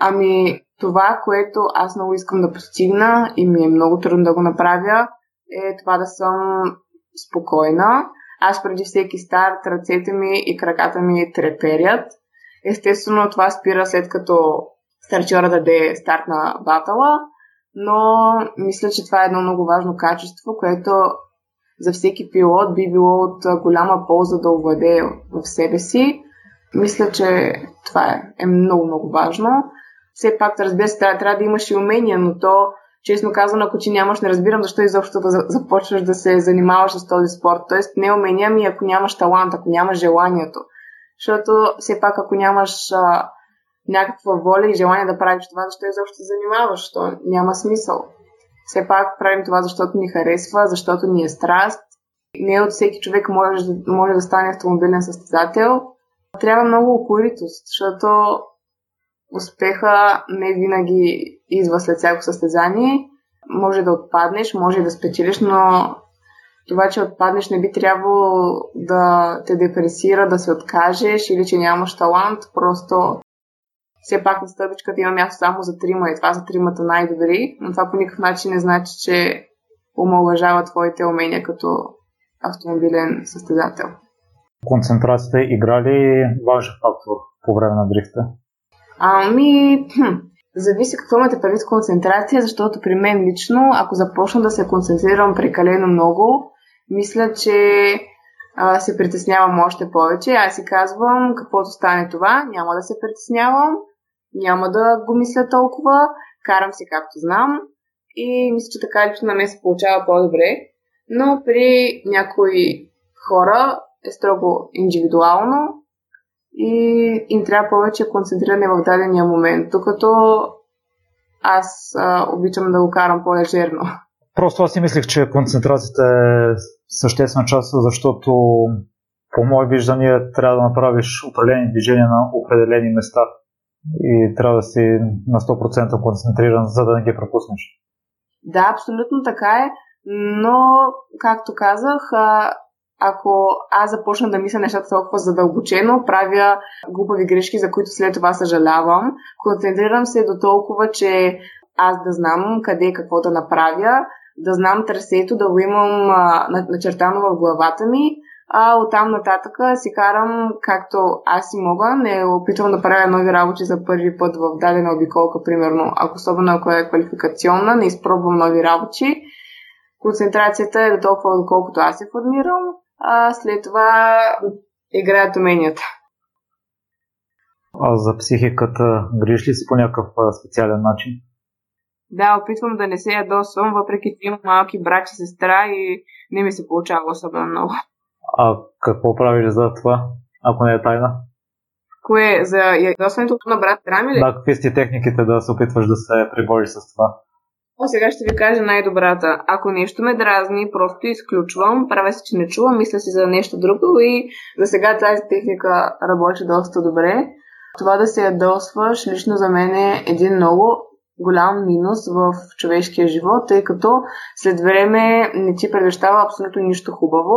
Ами, това, което аз много искам да постигна и ми е много трудно да го направя, е това да съм спокойна. Аз преди всеки старт ръцете ми и краката ми треперят. Естествено, това спира след като старчора даде старт на батала, но мисля, че това е едно много важно качество, което за всеки пилот би било от голяма полза да овладее в себе си. Мисля, че това е, е много, много важно. Все пак, разбира се, трябва, трябва да имаш и умения, но то, честно казано, ако ти нямаш, не разбирам защо изобщо започваш да се занимаваш с този спорт. Тоест, не умения ми, ако нямаш талант, ако нямаш желанието. Защото все пак, ако нямаш а, някаква воля и желание да правиш това, защо изобщо се занимаваш? То няма смисъл. Все пак правим това, защото ни харесва, защото ни е страст. Не от всеки човек може, може да стане автомобилен състезател. Трябва много упоритост, защото успеха не винаги идва след всяко състезание. Може да отпаднеш, може да спечелиш, но това, че отпаднеш, не би трябвало да те депресира, да се откажеш или че нямаш талант. Просто все пак на стъпичката има място само за трима и това са тримата най-добри, но това по никакъв начин не значи, че омалъжава твоите умения като автомобилен състезател. Концентрацията игра ли важен фактор по време на дрифта? Ами, хм, зависи какво имате предвид концентрация, защото при мен лично, ако започна да се концентрирам прекалено много, мисля, че а, се притеснявам още повече. Аз си казвам, каквото стане това, няма да се притеснявам, няма да го мисля толкова, карам се както знам и мисля, че така лично на мен се получава по-добре. Но при някои хора е строго индивидуално и им трябва повече концентриране в дадения момент, докато аз а, обичам да го карам по-лежерно. Просто аз си мислех, че концентрацията е съществена част, защото по мое виждане трябва да направиш определени движения на определени места и трябва да си на 100% концентриран, за да не ги пропуснеш. Да, абсолютно така е, но, както казах, ако аз започна да мисля нещата толкова задълбочено, правя глупави грешки, за които след това съжалявам. Концентрирам се до толкова, че аз да знам къде и какво да направя, да знам трасето, да го имам а, начертано в главата ми, а оттам нататък си карам както аз си мога. Не опитвам да правя нови работи за първи път в дадена обиколка, примерно, ако особено ако е квалификационна, не изпробвам нови работи. Концентрацията е до толкова, доколкото аз се формирам, а след това играят уменията. А за психиката грижи ли си по някакъв специален начин? Да, опитвам да не се ядосвам, въпреки че имам малки брат и сестра и не ми се получава особено много. А какво правиш за това, ако не е тайна? Кое? За ядосването на брат Рами ли? Да, какви сте техниките да се опитваш да се прибориш с това? О, сега ще ви кажа най-добрата. Ако нещо ме дразни, просто изключвам, правя се, че не чувам, мисля си за нещо друго и за сега тази техника работи доста добре. Това да се ядосваш, лично за мен е един много голям минус в човешкия живот, тъй като след време не ти предвещава абсолютно нищо хубаво.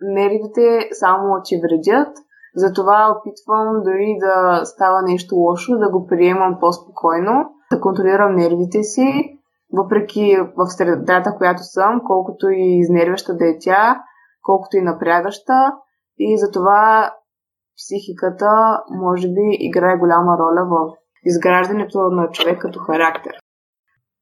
Нервите само ти вредят, затова опитвам дори да става нещо лошо, да го приемам по-спокойно, да контролирам нервите си, въпреки в средата, която съм, колкото и изнервяща да е тя, колкото и напрягаща. И затова психиката може би играе голяма роля в изграждането на човек като характер.